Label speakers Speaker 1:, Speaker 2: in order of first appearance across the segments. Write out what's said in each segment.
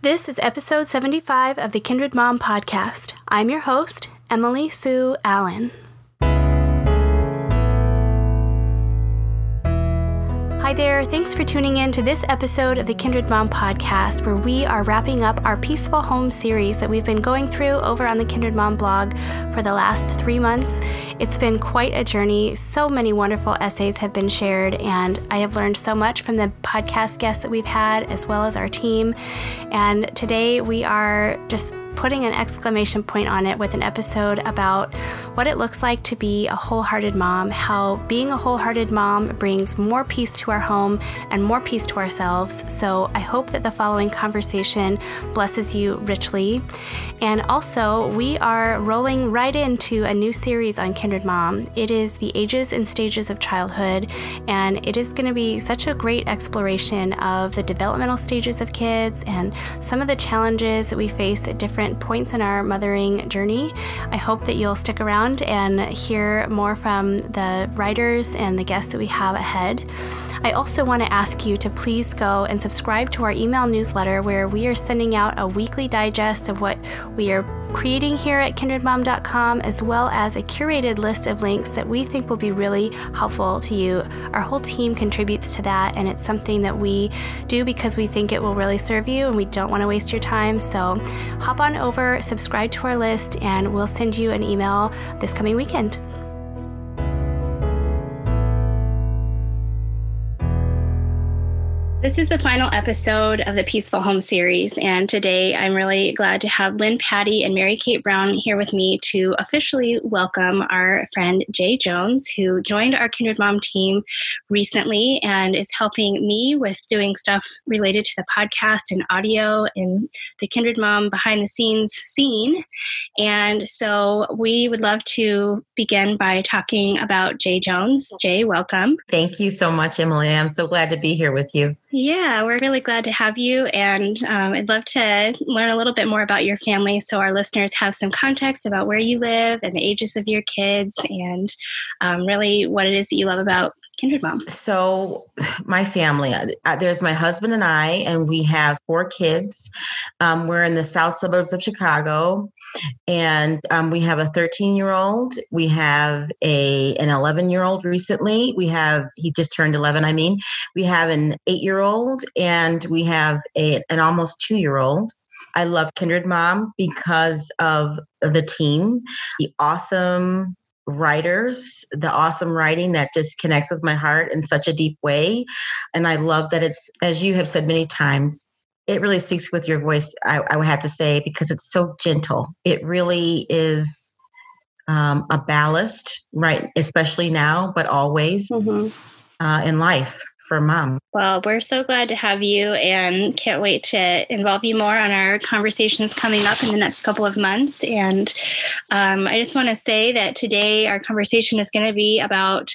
Speaker 1: This is episode 75 of the Kindred Mom podcast. I'm your host, Emily Sue Allen. Hi there, thanks for tuning in to this episode of the Kindred Mom podcast, where we are wrapping up our Peaceful Home series that we've been going through over on the Kindred Mom blog for the last three months. It's been quite a journey. So many wonderful essays have been shared, and I have learned so much from the podcast guests that we've had, as well as our team. And today we are just putting an exclamation point on it with an episode about what it looks like to be a wholehearted mom, how being a wholehearted mom brings more peace to our home and more peace to ourselves. So I hope that the following conversation blesses you richly. And also, we are rolling right into a new series on Kindred Mom. It is the ages and stages of childhood, and it is going to be such a great exploration of the developmental stages of kids and some of the challenges that we face at different different points in our mothering journey. I hope that you'll stick around and hear more from the writers and the guests that we have ahead. I also want to ask you to please go and subscribe to our email newsletter where we are sending out a weekly digest of what we are creating here at kindredmom.com, as well as a curated list of links that we think will be really helpful to you. Our whole team contributes to that, and it's something that we do because we think it will really serve you and we don't want to waste your time. So hop on over, subscribe to our list, and we'll send you an email this coming weekend. This is the final episode of the Peaceful Home series, and today I'm really glad to have Lynne Patti and Mary Kate Brown here with me to officially welcome our friend Jay Jones, who joined our Kindred Mom team recently and is helping me with doing stuff related to the podcast and audio in the Kindred Mom behind the scenes scene. And so we would love to begin by talking about Jay Jones. Jay, welcome.
Speaker 2: Thank you so much, Emily. I'm so glad to be here with you.
Speaker 1: Yeah, we're really glad to have you. And um, I'd love to learn a little bit more about your family so our listeners have some context about where you live and the ages of your kids and um, really what it is that you love about Kindred Mom.
Speaker 2: So, my family, uh, there's my husband and I, and we have four kids. Um, we're in the south suburbs of Chicago, and um, we have a 13 year old. We have a an 11 year old recently. We have he just turned 11. I mean, we have an eight year old, and we have a an almost two year old. I love Kindred Mom because of the team, the awesome writers, the awesome writing that just connects with my heart in such a deep way. And I love that it's, as you have said many times, it really speaks with your voice, I, I would have to say, because it's so gentle. It really is um, a ballast, right? Especially now, but always mm-hmm. uh, in life for mom.
Speaker 1: Well, we're so glad to have you and can't wait to involve you more on our conversations coming up in the next couple of months. And um, I just want to say that today our conversation is going to be about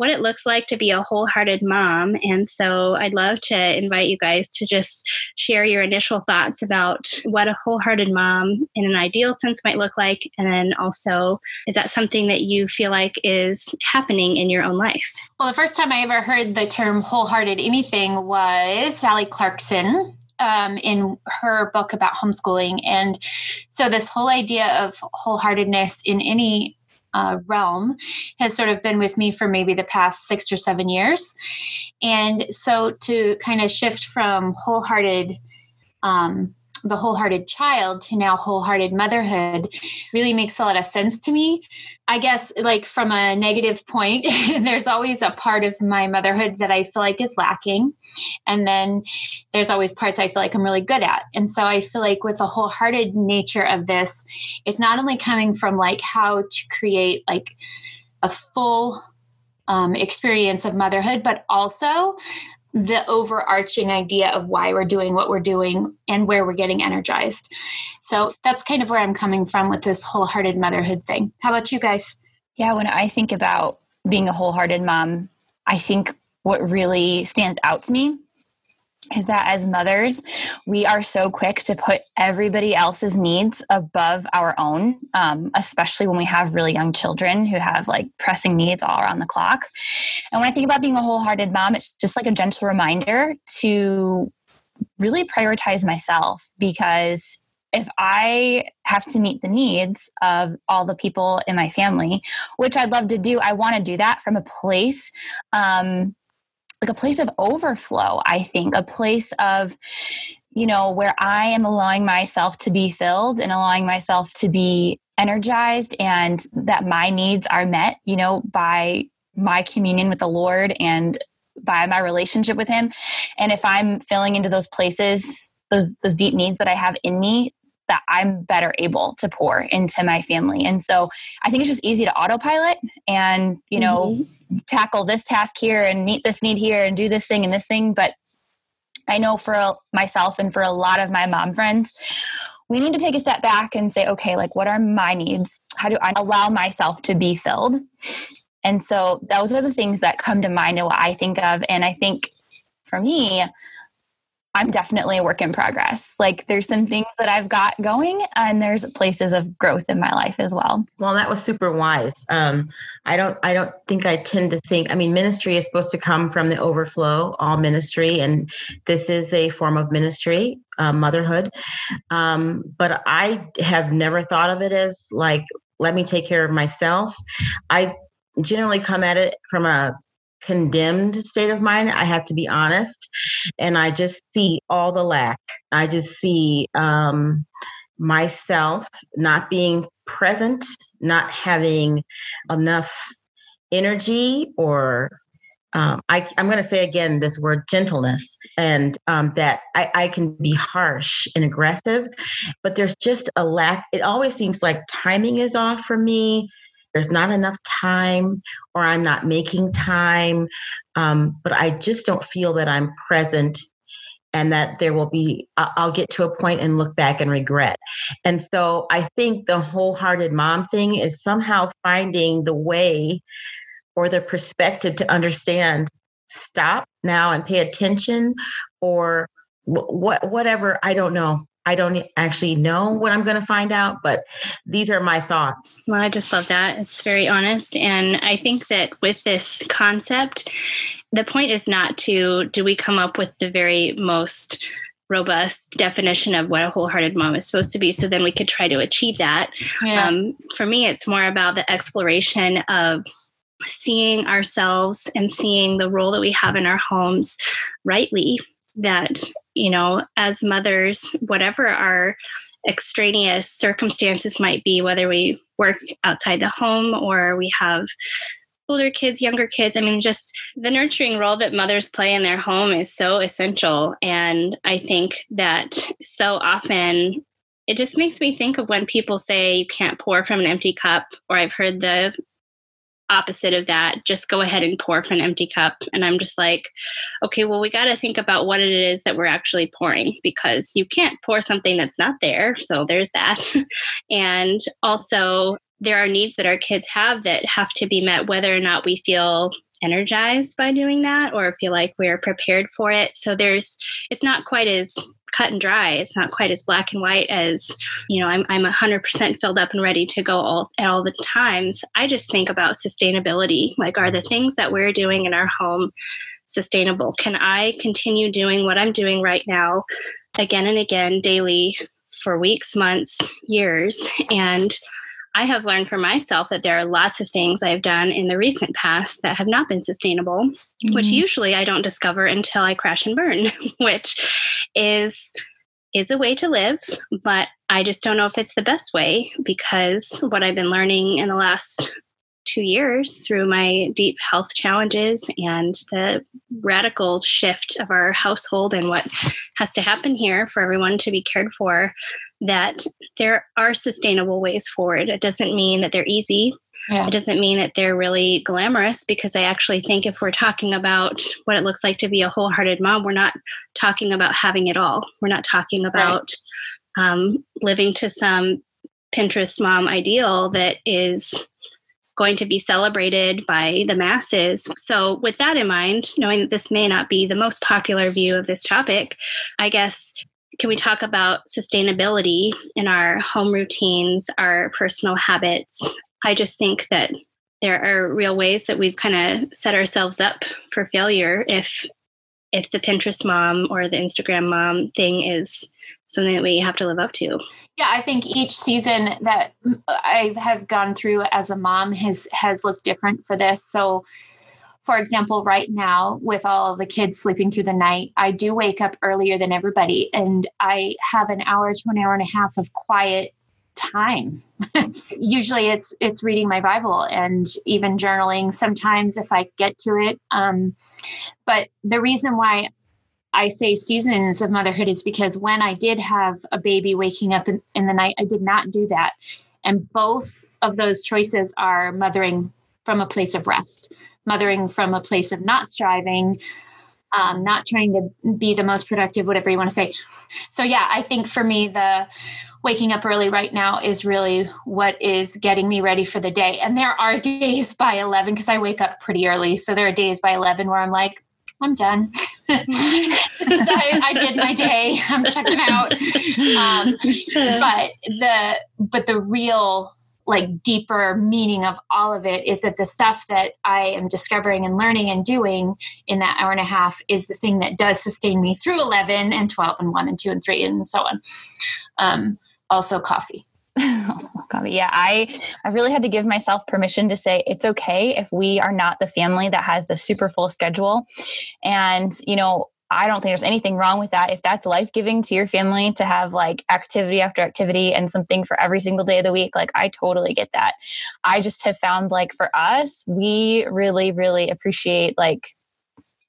Speaker 1: what it looks like to be a wholehearted mom. And so I'd love to invite you guys to just share your initial thoughts about what a wholehearted mom in an ideal sense might look like. And then also, is that something that you feel like is happening in your own life?
Speaker 3: Well, the first time I ever heard the term wholehearted anything was Sally Clarkson um, in her book about homeschooling. And so, this whole idea of wholeheartedness in any uh, realm has sort of been with me for maybe the past six or seven years. And so to kind of shift from wholehearted um, the wholehearted child to now wholehearted motherhood really makes a lot of sense to me. I guess, like from a negative point, there's always a part of my motherhood that I feel like is lacking. And then there's always parts I feel like I'm really good at. And so I feel like with the wholehearted nature of this, it's not only coming from like how to create like a full um, experience of motherhood, but also the overarching idea of why we're doing what we're doing and where we're getting energized. So that's kind of where I'm coming from with this wholehearted motherhood thing. How about you guys?
Speaker 4: Yeah, when I think about being a wholehearted mom, I think what really stands out to me is that as mothers, we are so quick to put everybody else's needs above our own, um, especially when we have really young children who have like pressing needs all around the clock. And when I think about being a wholehearted mom, it's just like a gentle reminder to really prioritize myself because if I have to meet the needs of all the people in my family, which I'd love to do, I want to do that from a place, um, like a place of overflow, I think, a place of, you know, where I am allowing myself to be filled and allowing myself to be energized and that my needs are met, you know, by my communion with the Lord and by my relationship with him. And if I'm filling into those places, those those deep needs that I have in me, that I'm better able to pour into my family. And so I think it's just easy to autopilot and, you know, mm-hmm. tackle this task here and meet this need here and do this thing and this thing. But I know for myself and for a lot of my mom friends, we need to take a step back and say, okay, like what are my needs? How do I allow myself to be filled? And so those are the things that come to mind and what I think of. And I think for me, I'm definitely a work in progress. Like there's some things that I've got going and there's places of growth in my life as well.
Speaker 2: Well, that was super wise. Um, I don't I don't think I tend to think I mean ministry is supposed to come from the overflow, all ministry and this is a form of ministry, uh, motherhood. Um, but I have never thought of it as like let me take care of myself. I generally come at it from a condemned state of mind. I have to be honest. And I just see all the lack. I just see um, myself not being present, not having enough energy or um, I, am going to say again this word gentleness, and um, that I, I, can be harsh and aggressive, but there's just a lack. It always seems like timing is off for me there's not enough time or I'm not making time. Um, but I just don't feel that I'm present and that there will be, I'll get to a point and look back and regret. And so I think the wholehearted mom thing is somehow finding the way or the perspective to understand stop now and pay attention or what whatever i don't know I don't actually know what I'm going to find out, but these are my thoughts.
Speaker 5: Well, I just love that. It's very honest. And I think that with this concept, the point is not to do we come up with the very most robust definition of what a wholehearted mom is supposed to be so then we could try to achieve that yeah. um, for me it's more about the exploration of seeing ourselves and seeing the role that we have in our homes rightly that you know, as mothers, whatever our extraneous circumstances might be, whether we work outside the home or we have older kids, younger kids. I mean, just the nurturing role that mothers play in their home is so essential. And I think that so often it just makes me think of when people say you can't pour from an empty cup, or I've heard the opposite of that just go ahead and pour from an empty cup. And i'm just like okay well we got to think about what it is that we're actually pouring because you can't pour something that's not there. So there's that. And also there are needs that our kids have that have to be met whether or not we feel energized by doing that or feel like we're prepared for it so there's it's not quite as cut and dry. It's not quite as black and white as, you know, I'm, I'm 100% filled up and ready to go all, at all the times. I just think about sustainability. Like, are the things that we're doing in our home sustainable? Can I continue doing what I'm doing right now again and again daily for weeks, months, years? And I have learned for myself that there are lots of things I've done in the recent past that have not been sustainable, mm-hmm. which usually I don't discover until I crash and burn, which is is a way to live, but I just don't know if it's the best way because what I've been learning in the last two years through my deep health challenges and the radical shift of our household and what has to happen here for everyone to be cared for that there are sustainable ways forward. It doesn't mean that they're easy. Yeah. It doesn't mean that they're really glamorous because I actually think if we're talking about what it looks like to be a wholehearted mom, we're not talking about having it all. We're not talking about right. um, living to some Pinterest mom ideal that is going to be celebrated by the masses. So, with that in mind, knowing that this may not be the most popular view of this topic, I guess can we talk about sustainability in our home routines, our personal habits? I just think that there are real ways that we've kind of set ourselves up for failure if if the Pinterest mom or the Instagram mom thing is something that we have to live up to.
Speaker 3: Yeah, I think each season that I have gone through as a mom has has looked different for this. So for example, right now with all the kids sleeping through the night, I do wake up earlier than everybody and I have an hour to an hour and a half of quiet time. Usually it's it's reading my Bible and even journaling sometimes if I get to it. Um, but the reason why I say seasons of motherhood is because when I did have a baby waking up in, in the night, I did not do that. And both of those choices are mothering from a place of rest, mothering from a place of not striving, um, not trying to be the most productive, whatever you want to say. So, yeah, I think for me, the waking up early right now is really what is getting me ready for the day. And there are days by 11 because I wake up pretty early. So, there are days by 11 where I'm like, I'm done. I, I, did my day. I'm checking out. Um, but the but the real like deeper meaning of all of it is that the stuff that I am discovering and learning and doing in that hour and a half is the thing that does sustain me through 11 and 12 and 1 and 2 and 3 and so on. Um, also, coffee.
Speaker 4: coffee. Yeah, I I really had to give myself permission to say it's okay if we are not the family that has the super full schedule. And, you know, I don't think there's anything wrong with that. If that's life giving to your family to have like activity after activity and something for every single day of the week, like I totally get that. I just have found like for us, we really, really appreciate like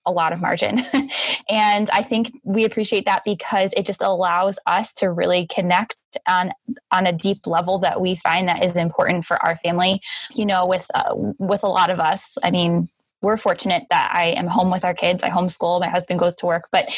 Speaker 4: a lot of margin. and I think we appreciate that because it just allows us to really connect on on a deep level that we find that is important for our family. You know, with uh, with a lot of us, I mean, we're fortunate that I am home with our kids. I homeschool, my husband goes to work. But,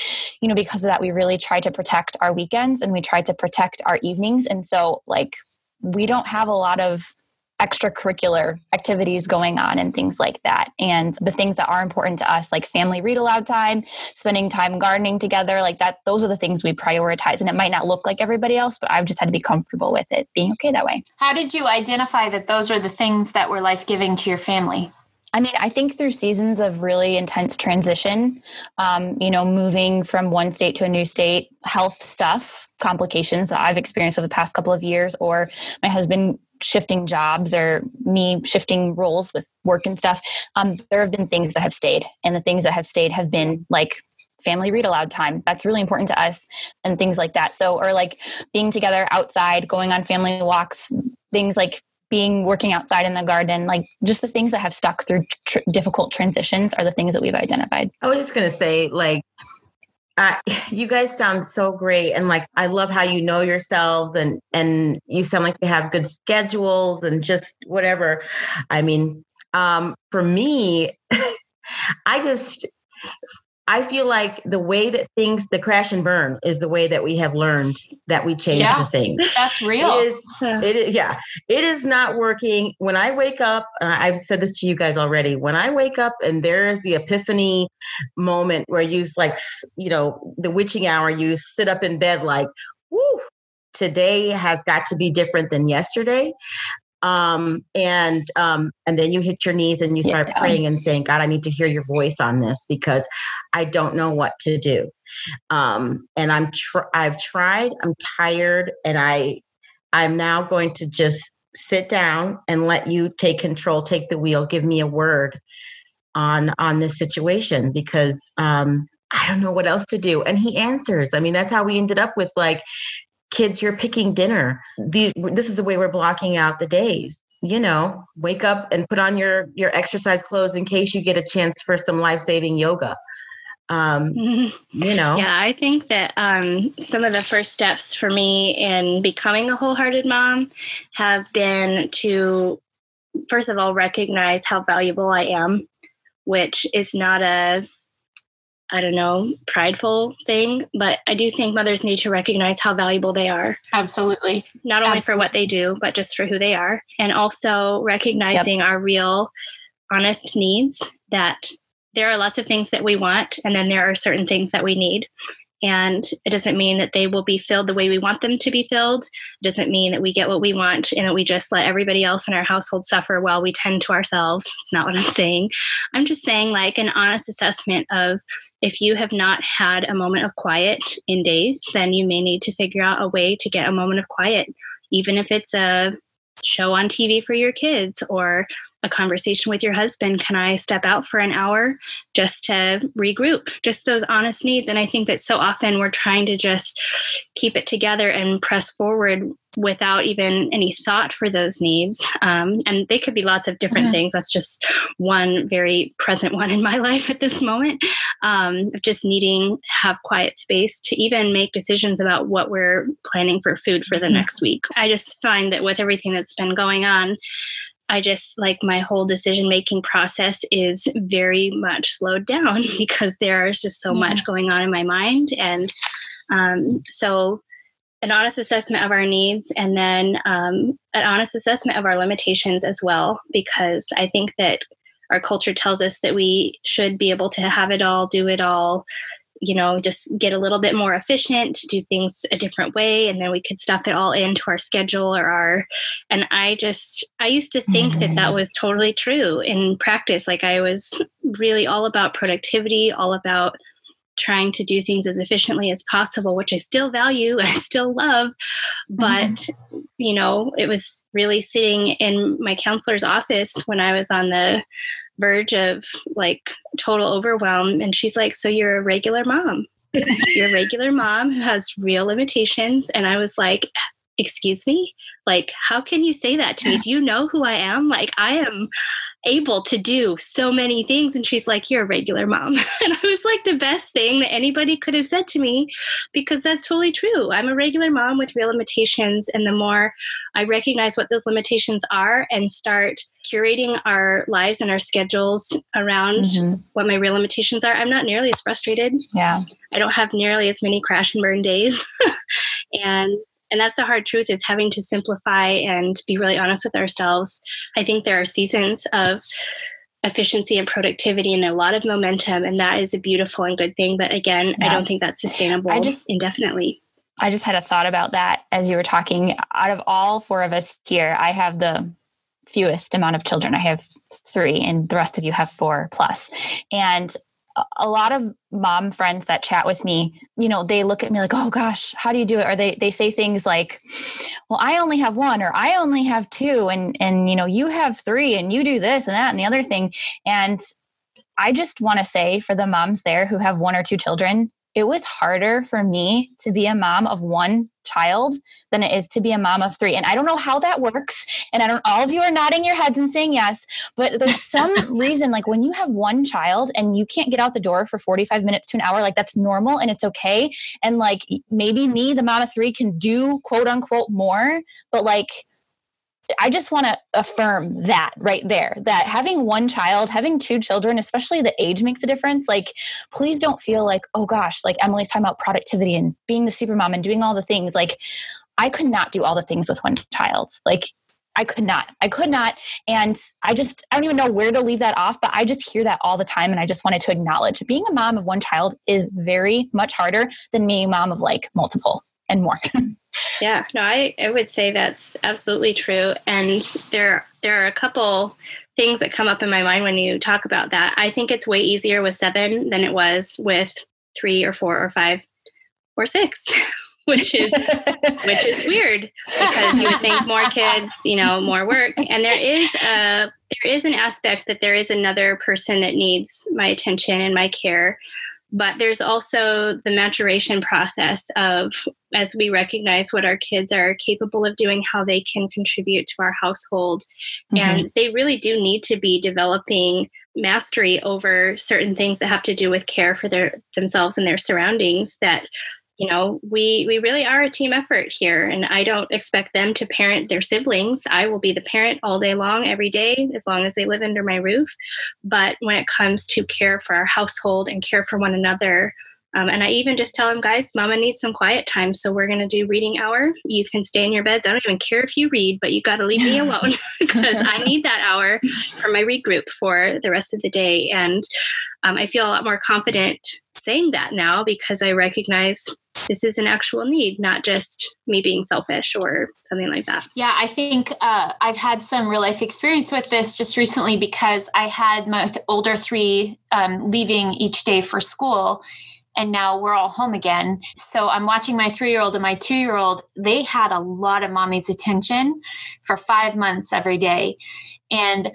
Speaker 4: you know, because of that, we really try to protect our weekends and we try to protect our evenings. And so, like, we don't have a lot of extracurricular activities going on and things like that. And the things that are important to us, like family read aloud time, spending time gardening together, like that, those are the things we prioritize. And it might not look like everybody else, but I've just had to be comfortable with it being okay that way.
Speaker 3: How did you identify that those are the things that were life giving to your family?
Speaker 4: I mean, I think through seasons of really intense transition, um, you know, moving from one state to a new state, health stuff, complications that I've experienced over the past couple of years, or my husband shifting jobs or me shifting roles with work and stuff, um, there have been things that have stayed. And the things that have stayed have been like family read aloud time. That's really important to us and things like that. So, or like being together outside, going on family walks, things like being working outside in the garden like just the things that have stuck through tr- difficult transitions are the things that we've identified.
Speaker 2: I was just going to say like you guys sound so great and like i love how you know yourselves and and you sound like you have good schedules and just whatever. I mean um for me i just I feel like the way that things, the crash and burn, is the way that we have learned that we change
Speaker 3: yeah,
Speaker 2: the things.
Speaker 3: That's real.
Speaker 2: It is, it is, yeah, it is not working. When I wake up, uh, I've said this to you guys already. When I wake up and there is the epiphany moment where you like, you know, the witching hour, you sit up in bed like, whoo, today has got to be different than yesterday um, and um, and then you hit your knees and you start yeah. praying and saying, God, I need to hear your voice on this because I don't know what to do. Um, and I'm tr- I've tried. I'm tired, and I I'm now going to just sit down and let you take control, take the wheel, give me a word on on this situation because um, I don't know what else to do. And he answers. I mean, that's how we ended up with like kids you're picking dinner. These this is the way we're blocking out the days. You know wake up and put on your your exercise clothes in case you get a chance for some life-saving yoga. Um you know.
Speaker 5: Yeah i think that um some of the first steps for me in becoming a wholehearted mom have been to first of all recognize how valuable i am which is not a I don't know, prideful thing, but I do think mothers need to recognize how valuable they are.
Speaker 3: Absolutely.
Speaker 5: Not only Absolutely. for what they do, but just for who they are. And also recognizing yep. our real, honest needs that there are lots of things that we want, and then there are certain things that we need. And it doesn't mean that they will be filled the way we want them to be filled. It doesn't mean that we get what we want and that we just let everybody else in our household suffer while we tend to ourselves. It's not what I'm saying. I'm just saying, like, an honest assessment of if you have not had a moment of quiet in days, then you may need to figure out a way to get a moment of quiet, even if it's a show on TV for your kids or a conversation with your husband. Can I step out for an hour just to regroup? Just those honest needs. And I think that so often we're trying to just keep it together and press forward without even any thought for those needs. Um, and they could be lots of different mm-hmm. things. That's just one very present one in my life at this moment. Um, of just needing to have quiet space to even make decisions about what we're planning for food for the mm-hmm. next week. I just find that with everything that's been going on, I just like my whole decision making process is very much slowed down because there is just so yeah. much going on in my mind. And um, so, an honest assessment of our needs and then um, an honest assessment of our limitations as well, because I think that our culture tells us that we should be able to have it all, do it all, you know, just get a little bit more efficient, do things a different way, and then we could stuff it all into our schedule or our. And I just, I used to think mm-hmm. that that mm-hmm. was totally true in practice. Like I was really all about productivity, all about trying to do things as efficiently as possible, which I still value, I still love. But, mm-hmm. you know, it was really sitting in my counselor's office when I was on the verge of like total overwhelm. And she's like, So you're a regular mom. you're a regular mom who has real limitations. And I was like, Excuse me? Like, how can you say that to me? Do you know who I am? Like, I am able to do so many things. And she's like, You're a regular mom. And I was like, the best thing that anybody could have said to me because that's totally true. I'm a regular mom with real limitations. And the more I recognize what those limitations are and start curating our lives and our schedules around mm-hmm. what my real limitations are, I'm not nearly as frustrated.
Speaker 4: Yeah.
Speaker 5: I don't have nearly as many crash and burn days. and and that's the hard truth is having to simplify and be really honest with ourselves. I think there are seasons of efficiency and productivity and a lot of momentum and that is a beautiful and good thing. But again yeah. i don't think that's sustainable I just, indefinitely.
Speaker 4: I just had a thought about that as you were talking. Out of all four of us here i have the fewest amount of children. I have three and the rest of you have four plus. And a lot of mom friends that chat with me, you know, they look at me like, "Oh gosh, how do you do it?" Or they they say things like, "Well, I only have one or I only have two and and you know, you have three and you do this and that and the other thing." And I just want to say for the moms there who have one or two children, it was harder for me to be a mom of one child than it is to be a mom of three. And I don't know how that works. And I don't, all of you are nodding your heads and saying yes, but there's some reason, like when you have one child and you can't get out the door for 45 minutes to an hour, like that's normal and it's okay. And like maybe me, the mom of three, can do quote unquote more, but like, I just want to affirm that right there that having one child, having two children, especially the age makes a difference. Like, please don't feel like, oh gosh, like Emily's talking about productivity and being the super mom and doing all the things. Like, I could not do all the things with one child. Like, I could not. I could not. And I just, I don't even know where to leave that off, but I just hear that all the time. And I just wanted to acknowledge being a mom of one child is very much harder than being a mom of like multiple and more.
Speaker 5: yeah, no, I, I would say that's absolutely true. And there there are a couple things that come up in my mind when you talk about that. I think it's way easier with seven than it was with three or four or five or six. which is which is weird because you would think more kids, you know, more work. And there is a there is an aspect that there is another person that needs my attention and my care but there's also the maturation process of as we recognize what our kids are capable of doing how they can contribute to our household mm-hmm. and they really do need to be developing mastery over certain things that have to do with care for their themselves and their surroundings that you know we we really are a team effort here and i don't expect them to parent their siblings i will be the parent all day long every day as long as they live under my roof but when it comes to care for our household and care for one another um, and I even just tell them, guys, mama needs some quiet time. So we're going to do reading hour. You can stay in your beds. I don't even care if you read, but you got to leave me alone because I need that hour for my read group for the rest of the day. And um, I feel a lot more confident saying that now because I recognize this is an actual need, not just me being selfish or something like that.
Speaker 3: Yeah, I think uh, I've had some real life experience with this just recently because I had my older three um, leaving each day for school. And now we're all home again. So I'm watching my three year old and my two year old. They had a lot of mommy's attention for five months every day. And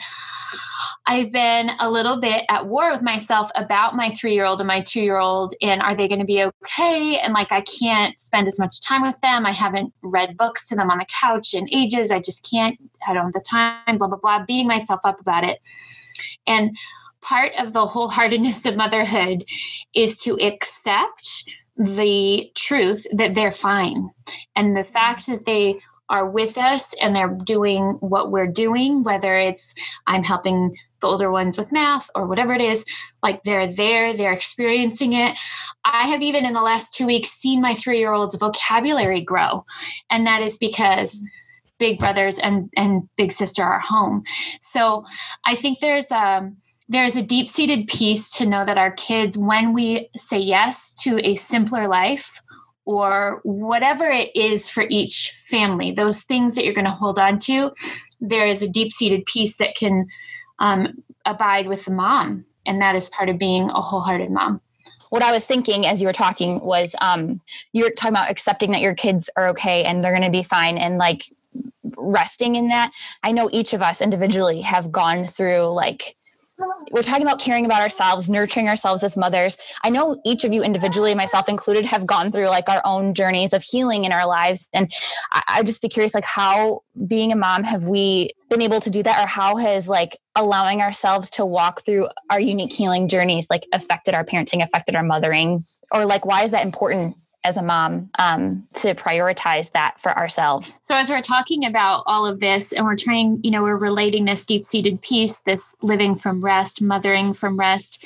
Speaker 3: I've been a little bit at war with myself about my three year old and my two year old. And are they going to be okay? And like, I can't spend as much time with them. I haven't read books to them on the couch in ages. I just can't, I don't have the time, blah, blah, blah, beating myself up about it. And part of the wholeheartedness of motherhood is to accept the truth that they're fine and the fact that they are with us and they're doing what we're doing, whether it's I'm helping the older ones with math or whatever it is, like they're there, they're experiencing it. I have even in the last two weeks seen my three year old's vocabulary grow. And that is because big brothers and, and big sister are home. So I think there's um there's a deep seated peace to know that our kids, when we say yes to a simpler life, or whatever it is for each family, those things that you're going to hold on to, there is a deep seated peace that can um, abide with the mom. And that is part of being a wholehearted mom.
Speaker 4: What I was thinking as you were talking was um, you were talking about accepting that your kids are okay and they're going to be fine and like resting in that. I know each of us individually have gone through like we're talking about caring about ourselves, nurturing ourselves as mothers. I know each of you individually, myself included, have gone through like our own journeys of healing in our lives. And I, I'd just be curious, like, how being a mom have we been able to do that, or how has like allowing ourselves to walk through our unique healing journeys like affected our parenting, affected our mothering, or like why is that important as a mom um, to prioritize that for ourselves.
Speaker 3: So, as we're talking about all of this, and we're trying, you know, we're relating this deep seated peace, this living from rest, mothering from rest.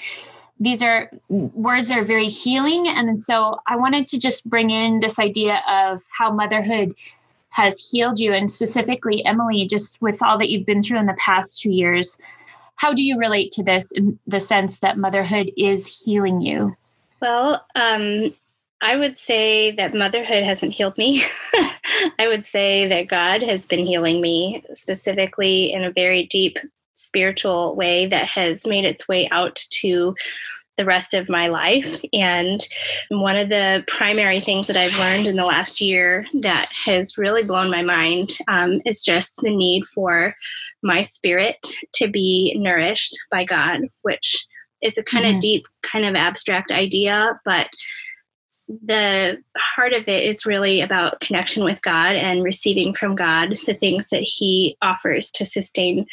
Speaker 3: These are words that are very healing. And so, I wanted to just bring in this idea of how motherhood has healed you, and specifically, Emily, just with all that you've been through in the past two years. How do you relate to this in the sense that motherhood is healing you?
Speaker 5: Well, um, I would say that motherhood hasn't healed me. I would say that God has been healing me specifically in a very deep spiritual way that has made its way out to the rest of my life. And one of the primary things that I've learned in the last year that has really blown my mind um, is just the need for my spirit to be nourished by God, which is a kind mm-hmm. of deep, kind of abstract idea, but the heart of it is really about connection with God and receiving from God the things that He offers to sustain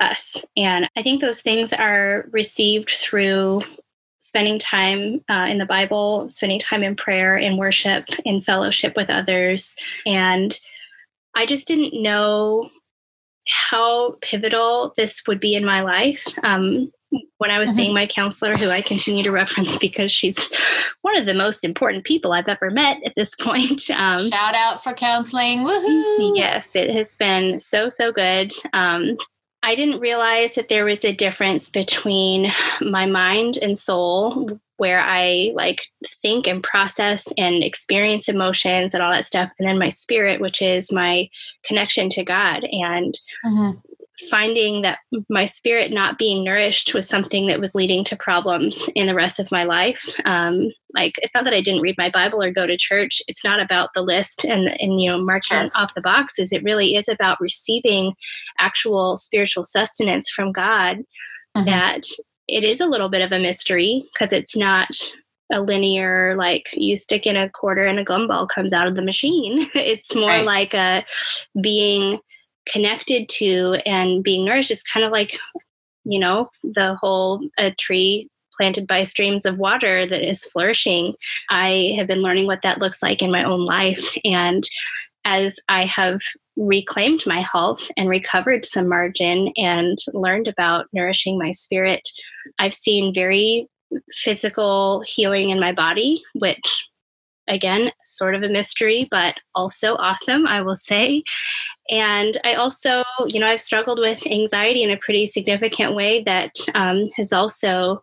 Speaker 5: us. And I think those things are received through spending time uh, in the Bible, spending time in prayer, in worship, in fellowship with others. And I just didn't know how pivotal this would be in my life. Um, when I was seeing mm-hmm. my counselor, who I continue to reference because she's one of the most important people I've ever met at this point.
Speaker 3: Um, Shout out for counseling. Woohoo!
Speaker 5: Yes, it has been so, so good. Um, I didn't realize that there was a difference between my mind and soul, where I like think and process and experience emotions and all that stuff, and then my spirit, which is my connection to God. And mm-hmm finding that my spirit not being nourished was something that was leading to problems in the rest of my life. Um, like it's not that I didn't read my Bible or go to church. It's not about the list and and you know marking off the boxes. It really is about receiving actual spiritual sustenance from God. Mm-hmm. That it is a little bit of a mystery because it's not a linear like you stick in a quarter and a gumball comes out of the machine. it's more right. like a being connected to and being nourished is kind of like you know the whole a tree planted by streams of water that is flourishing. I have been learning what that looks like in my own life. And as i have reclaimed my health and recovered some margin and learned about nourishing my spirit i've seen very physical healing in my body which again, sort of a mystery, but also awesome, I will say. And I also, you know, I've struggled with anxiety in a pretty significant way that um, has also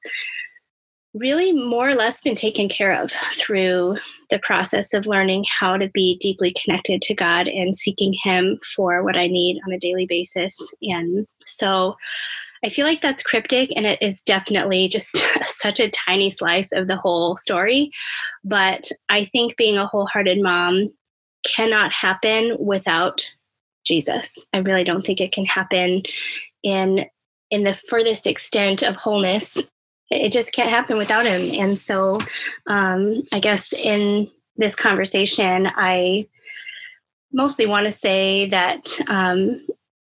Speaker 5: really more or less been taken care of through the process of learning how to be deeply connected to God and seeking Him for what I need on a daily basis. And so I feel like that's cryptic and it is definitely just such a tiny slice of the whole story. But I think being a wholehearted mom cannot happen without Jesus. I really don't think it can happen in in the furthest extent of wholeness it just can't happen without him. And so um, I guess in this conversation, I mostly want to say that um,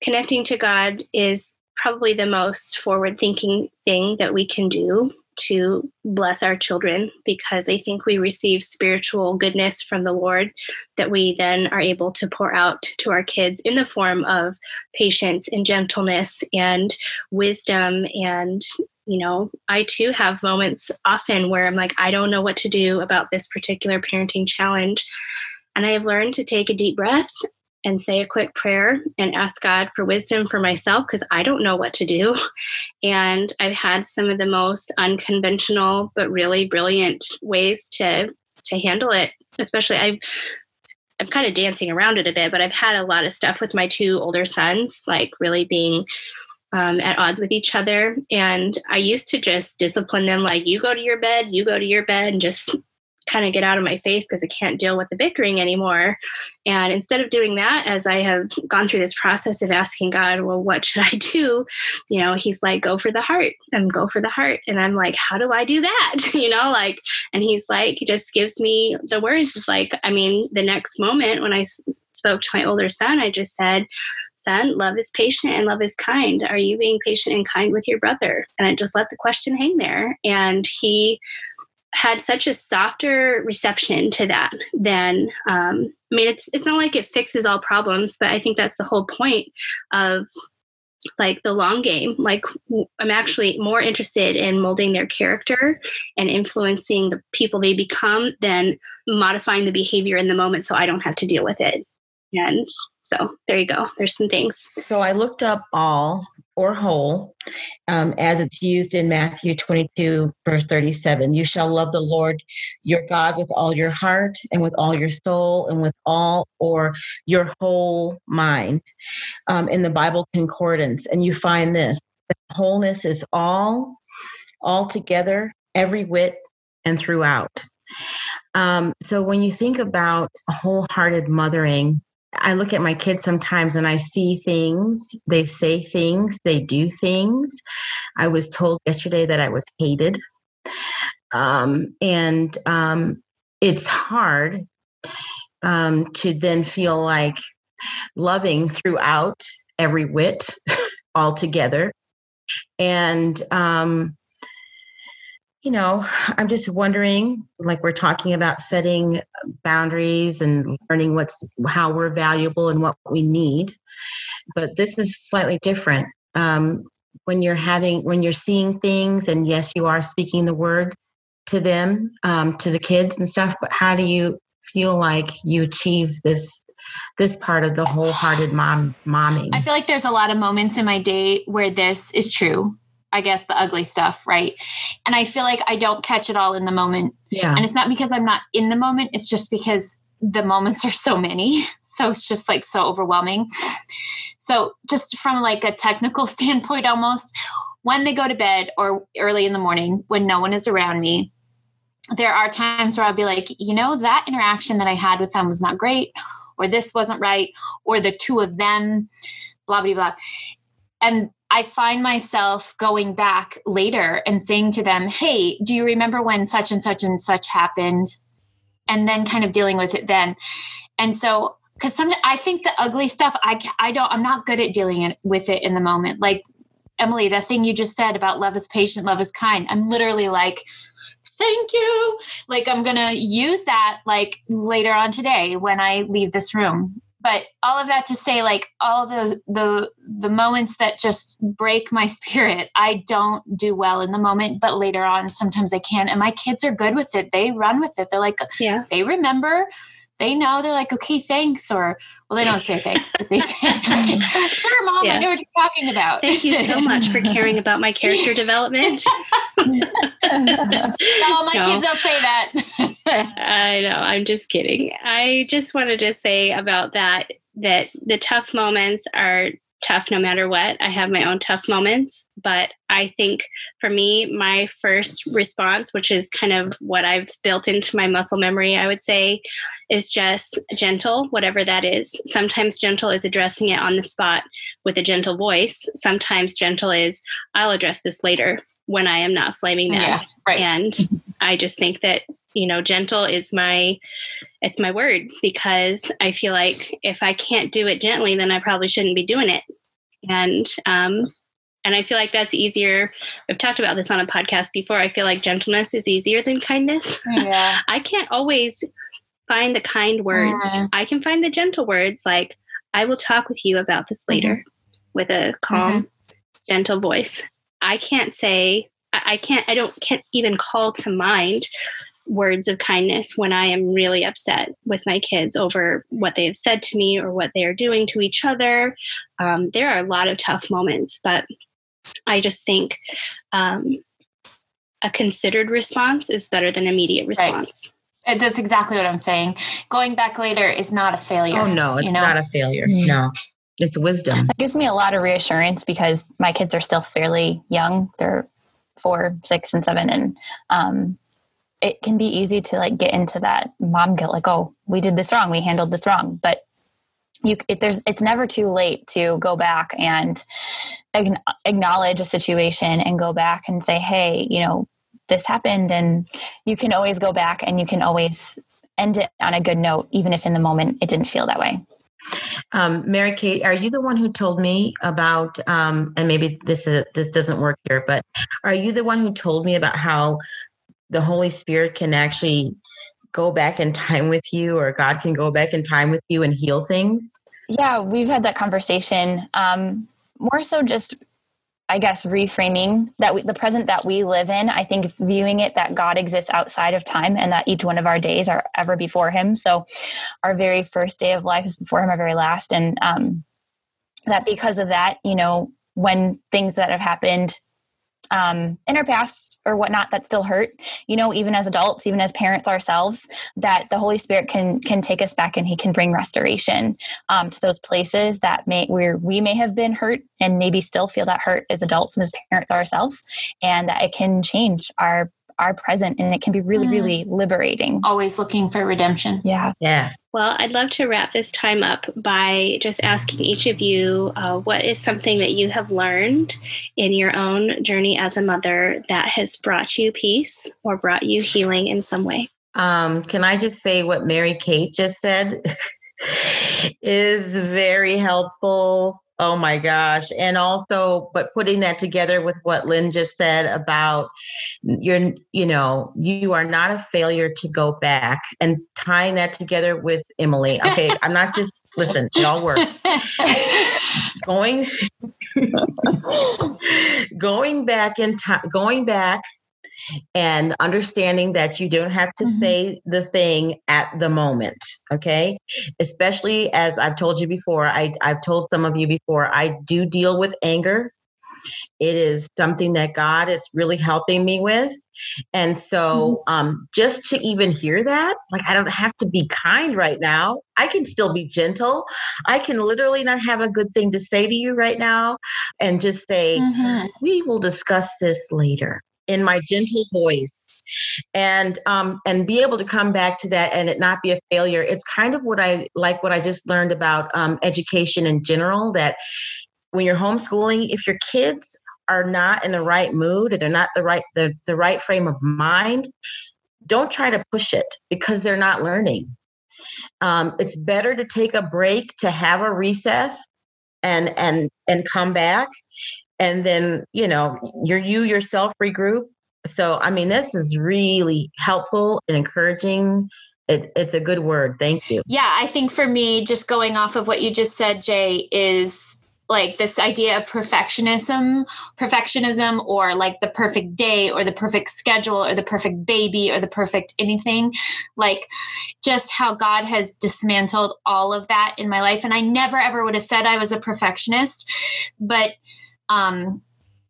Speaker 5: connecting to God is probably the most forward thinking thing that we can do to bless our children because I think we receive spiritual goodness from the Lord that we then are able to pour out to our kids in the form of patience and gentleness and wisdom and you know, I too have moments often where I'm like, I don't know what to do about this particular parenting challenge. And I have learned to take a deep breath and say a quick prayer and ask God for wisdom for myself because I don't know what to do. And I've had some of the most unconventional but really brilliant ways to to handle it. Especially I've I'm kind of dancing around it a bit, but I've had a lot of stuff with my two older sons, like really being um, at odds with each other. And I used to just discipline them like, you go to your bed, you go to your bed, and just kind of get out of my face because I can't deal with the bickering anymore. And instead of doing that, as I have gone through this process of asking God, well, what should I do? You know, he's like, go for the heart and go for the heart. And I'm like, how do I do that? you know, like, and he's like, he just gives me the words. It's like, I mean, the next moment when I s- spoke to my older son, I just said, son, love is patient and love is kind. Are you being patient and kind with your brother? And I just let the question hang there. And he had such a softer reception to that than um, I mean it's it's not like it fixes all problems, but I think that's the whole point of like the long game. Like I'm actually more interested in molding their character and influencing the people they become than modifying the behavior in the moment so I don't have to deal with it. And so there you go. There's some things.
Speaker 2: So I looked up all or whole um, as it's used in Matthew 22, verse 37. You shall love the Lord your God with all your heart and with all your soul and with all or your whole mind um, in the Bible Concordance. And you find this wholeness is all, all together, every whit, and throughout. Um, so when you think about wholehearted mothering, I look at my kids sometimes and I see things, they say things, they do things. I was told yesterday that I was hated. Um, and um, it's hard um, to then feel like loving throughout every whit altogether. And um, you know, I'm just wondering, like we're talking about setting boundaries and learning what's how we're valuable and what we need. But this is slightly different. Um, when you're having when you're seeing things, and yes, you are speaking the word to them, um, to the kids and stuff. But how do you feel like you achieve this this part of the wholehearted mom momming?
Speaker 3: I feel like there's a lot of moments in my day where this is true I guess the ugly stuff, right? And I feel like I don't catch it all in the moment.
Speaker 2: Yeah.
Speaker 3: And it's not because I'm not in the moment, it's just because the moments are so many. So it's just like so overwhelming. So just from like a technical standpoint almost, when they go to bed or early in the morning when no one is around me, there are times where I'll be like, you know, that interaction that I had with them was not great, or this wasn't right, or the two of them, blah, blah, blah. And I find myself going back later and saying to them, Hey, do you remember when such and such and such happened? And then kind of dealing with it then. And so, because some, I think the ugly stuff, I, I don't, I'm not good at dealing it, with it in the moment. Like Emily, the thing you just said about love is patient, love is kind. I'm literally like, thank you. Like I'm going to use that like later on today when I leave this room but all of that to say like all the the the moments that just break my spirit i don't do well in the moment but later on sometimes i can. And my kids are good with it. They run with it. They're like
Speaker 5: yeah.
Speaker 3: they remember they know they're like, okay, thanks. Or, well, they don't say thanks, but they say, sure, mom, yeah. I know what you're talking about.
Speaker 5: Thank you so much for caring about my character development.
Speaker 3: no, my no. kids don't say that.
Speaker 5: I know. I'm just kidding. I just wanted to say about that that the tough moments are tough no matter what. I have my own tough moments, but I think for me, my first response, which is kind of what I've built into my muscle memory, I would say, is just gentle, whatever that is. Sometimes gentle is addressing it on the spot with a gentle voice. Sometimes gentle is, I'll address this later when I am not flaming mad. Yeah, right. And I just think that you know gentle is my it's my word because i feel like if i can't do it gently then i probably shouldn't be doing it and um and i feel like that's easier we've talked about this on the podcast before i feel like gentleness is easier than kindness yeah. i can't always find the kind words mm. i can find the gentle words like i will talk with you about this later mm-hmm. with a calm mm-hmm. gentle voice i can't say I can't i don't can't even call to mind words of kindness when I am really upset with my kids over what they have said to me or what they are doing to each other. Um, there are a lot of tough moments, but I just think um, a considered response is better than immediate response.
Speaker 3: Right. That's exactly what I'm saying. Going back later is not a failure.
Speaker 2: Oh no, it's you know? not a failure. Mm-hmm. No. It's wisdom.
Speaker 4: That gives me a lot of reassurance because my kids are still fairly young. They're four, six, and seven, and um, it can be easy to like get into that mom guilt like oh we did this wrong we handled this wrong but you it, there's it's never too late to go back and acknowledge a situation and go back and say hey you know this happened and you can always go back and you can always end it on a good note even if in the moment it didn't feel that way
Speaker 2: um, Mary Kate, are you the one who told me about? Um, and maybe this is this doesn't work here, but are you the one who told me about how the Holy Spirit can actually go back in time with you, or God can go back in time with you and heal things?
Speaker 4: Yeah, we've had that conversation. Um, more so, just I guess reframing that we, the present that we live in. I think viewing it that God exists outside of time and that each one of our days are ever before Him. So, our very first day of life is before Him, our very last, and um, that because of that, you know, when things that have happened um, in our past or whatnot that still hurt you know even as adults even as parents ourselves that the holy spirit can can take us back and he can bring restoration um, to those places that may where we may have been hurt and maybe still feel that hurt as adults and as parents ourselves and that it can change our are present and it can be really mm. really liberating.
Speaker 3: Always looking for redemption.
Speaker 4: Yeah.
Speaker 2: Yeah
Speaker 5: well i'd love to wrap this time up by just asking each of you uh, what is something that you have learned in your own journey as a mother that has brought you peace or brought you healing in some way?
Speaker 2: Um, can i just say what mary kate just said? Is very helpful Oh my gosh. And also, but putting that together with what Lynne just said about you're, you know, you are not a failure to go back and tying that together with Emily. Okay. I'm not just, listen, it all works. going, going back in time, going back and understanding that you don't have to mm-hmm. say the thing at the moment okay especially as i've told you before I, i've told some of you before i do deal with anger it is something that god is really helping me with and so mm-hmm. um, just to even hear that like i don't have to be kind right now i can still be gentle i can literally not have a good thing to say to you right now and just say mm-hmm. we will discuss this later in my gentle voice and um and be able to come back to that and it not be a failure. It's kind of what i like what i just learned about um, education in general that when you're homeschooling if your kids are not in the right mood or they're not the right the, the right frame of mind don't try to push it because they're not learning. Um, it's better to take a break to have a recess and and and come back and then you know you're you yourself regroup. So i mean this is really helpful and encouraging. It, it's a good word. Thank you.
Speaker 3: Yeah i think for me just going off of what you just said jay is like this idea of perfectionism perfectionism or like the perfect day or the perfect schedule or the perfect baby or the perfect anything. Like just how god has dismantled all of that in my life. And i never ever would have said i was a perfectionist but um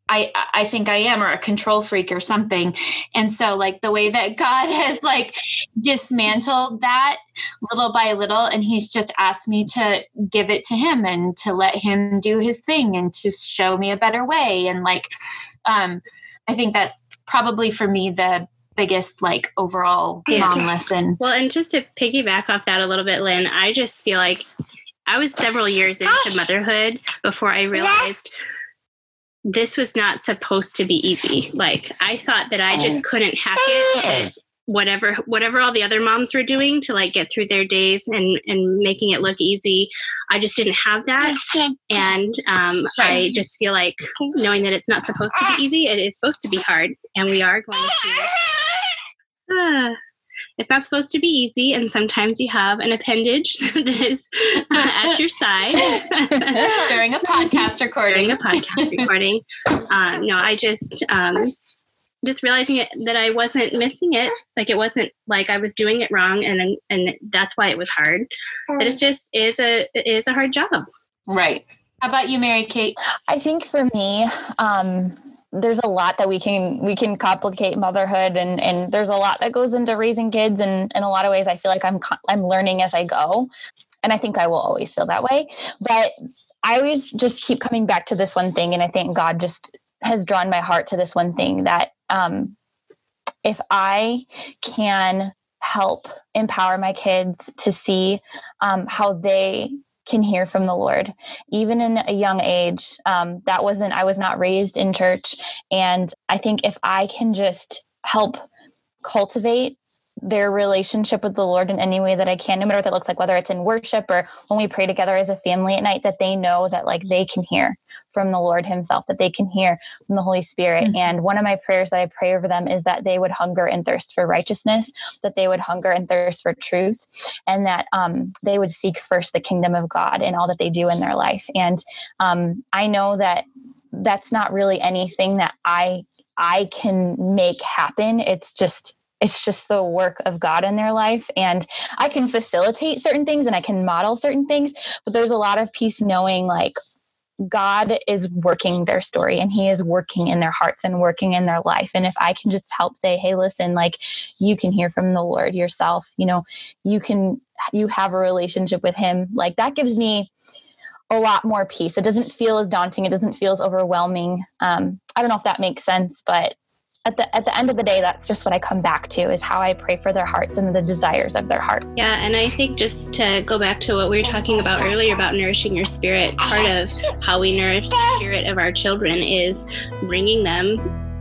Speaker 3: I I think I am or a control freak or something. And so like the way that God has like dismantled that little by little and he's just asked me to give it to him and to let him do his thing and to show me a better way and like um I think that's probably for me the biggest like overall yeah. mom lesson.
Speaker 5: Well, and just to piggyback off that a little bit, Lynne, I just feel like I was several years into motherhood before I realized this was not supposed to be easy. Like I thought that I just couldn't hack it. Whatever whatever all the other moms were doing to like get through their days and and making it look easy i just didn't have that. And um, i just feel like knowing that it's not supposed to be easy it is supposed to be hard. And we are going to uh, it's not supposed to be easy and sometimes you have an appendage that is at your side.
Speaker 3: During a podcast recording.
Speaker 5: During a podcast recording. Uh, no i just um, just realizing it, that i wasn't missing it. Like it wasn't like i was doing it wrong and and that's why it was hard. But it's just is a it is a hard job.
Speaker 3: Right. How about you mary kate?
Speaker 4: I think for me um there's a lot that we can we can complicate motherhood and and there's a lot that goes into raising kids. And in a lot of ways I feel like I'm I'm learning as I go. And I think I will always feel that way. But I always just keep coming back to this one thing. And I think God just has drawn my heart to this one thing that um if I can help empower my kids to see um, how they can hear from the Lord, even in a young age. Um, that wasn't, I was not raised in church. And I think if I can just help cultivate their relationship with the Lord in any way that I can, no matter what that looks like, whether it's in worship or when we pray together as a family at night, that they know that like they can hear from the Lord Himself, that they can hear from the Holy Spirit. Mm-hmm. And one of my prayers that I pray over them is that they would hunger and thirst for righteousness, that they would hunger and thirst for truth, and that um, they would seek first the kingdom of God in all that they do in their life. And um, I know that that's not really anything that I I can make happen. It's just it's just the work of God in their life. And I can facilitate certain things and I can model certain things, but there's a lot of peace knowing like God is working their story and He is working in their hearts and working in their life. And if I can just help say, hey, listen, like you can hear from the Lord yourself, you know, you can, you have a relationship with Him, like that gives me a lot more peace. It doesn't feel as daunting. It doesn't feel as overwhelming. Um, I don't know if that makes sense, but at the at the end of the day that's just what i come back to is how i pray for their hearts and the desires of their hearts.
Speaker 5: Yeah and i think just to go back to what we were talking about earlier about nourishing your spirit part of how we nourish the spirit of our children is bringing them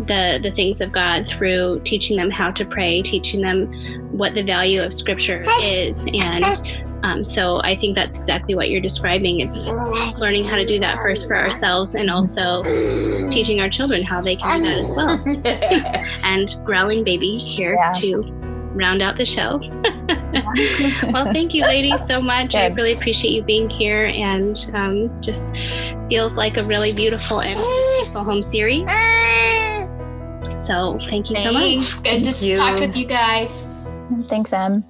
Speaker 5: the the things of god through teaching them how to pray teaching them what the value of scripture is and um, so I think that's exactly what you're describing. It's learning how to do that first for ourselves and also teaching our children how they can do that as well. and growling baby here yeah. to round out the show. well, thank you, ladies, so much. I really appreciate you being here and um, just feels like a really beautiful and peaceful home series. So thank you Thanks. so much.
Speaker 3: Good to talk with you guys.
Speaker 4: Thanks, Em.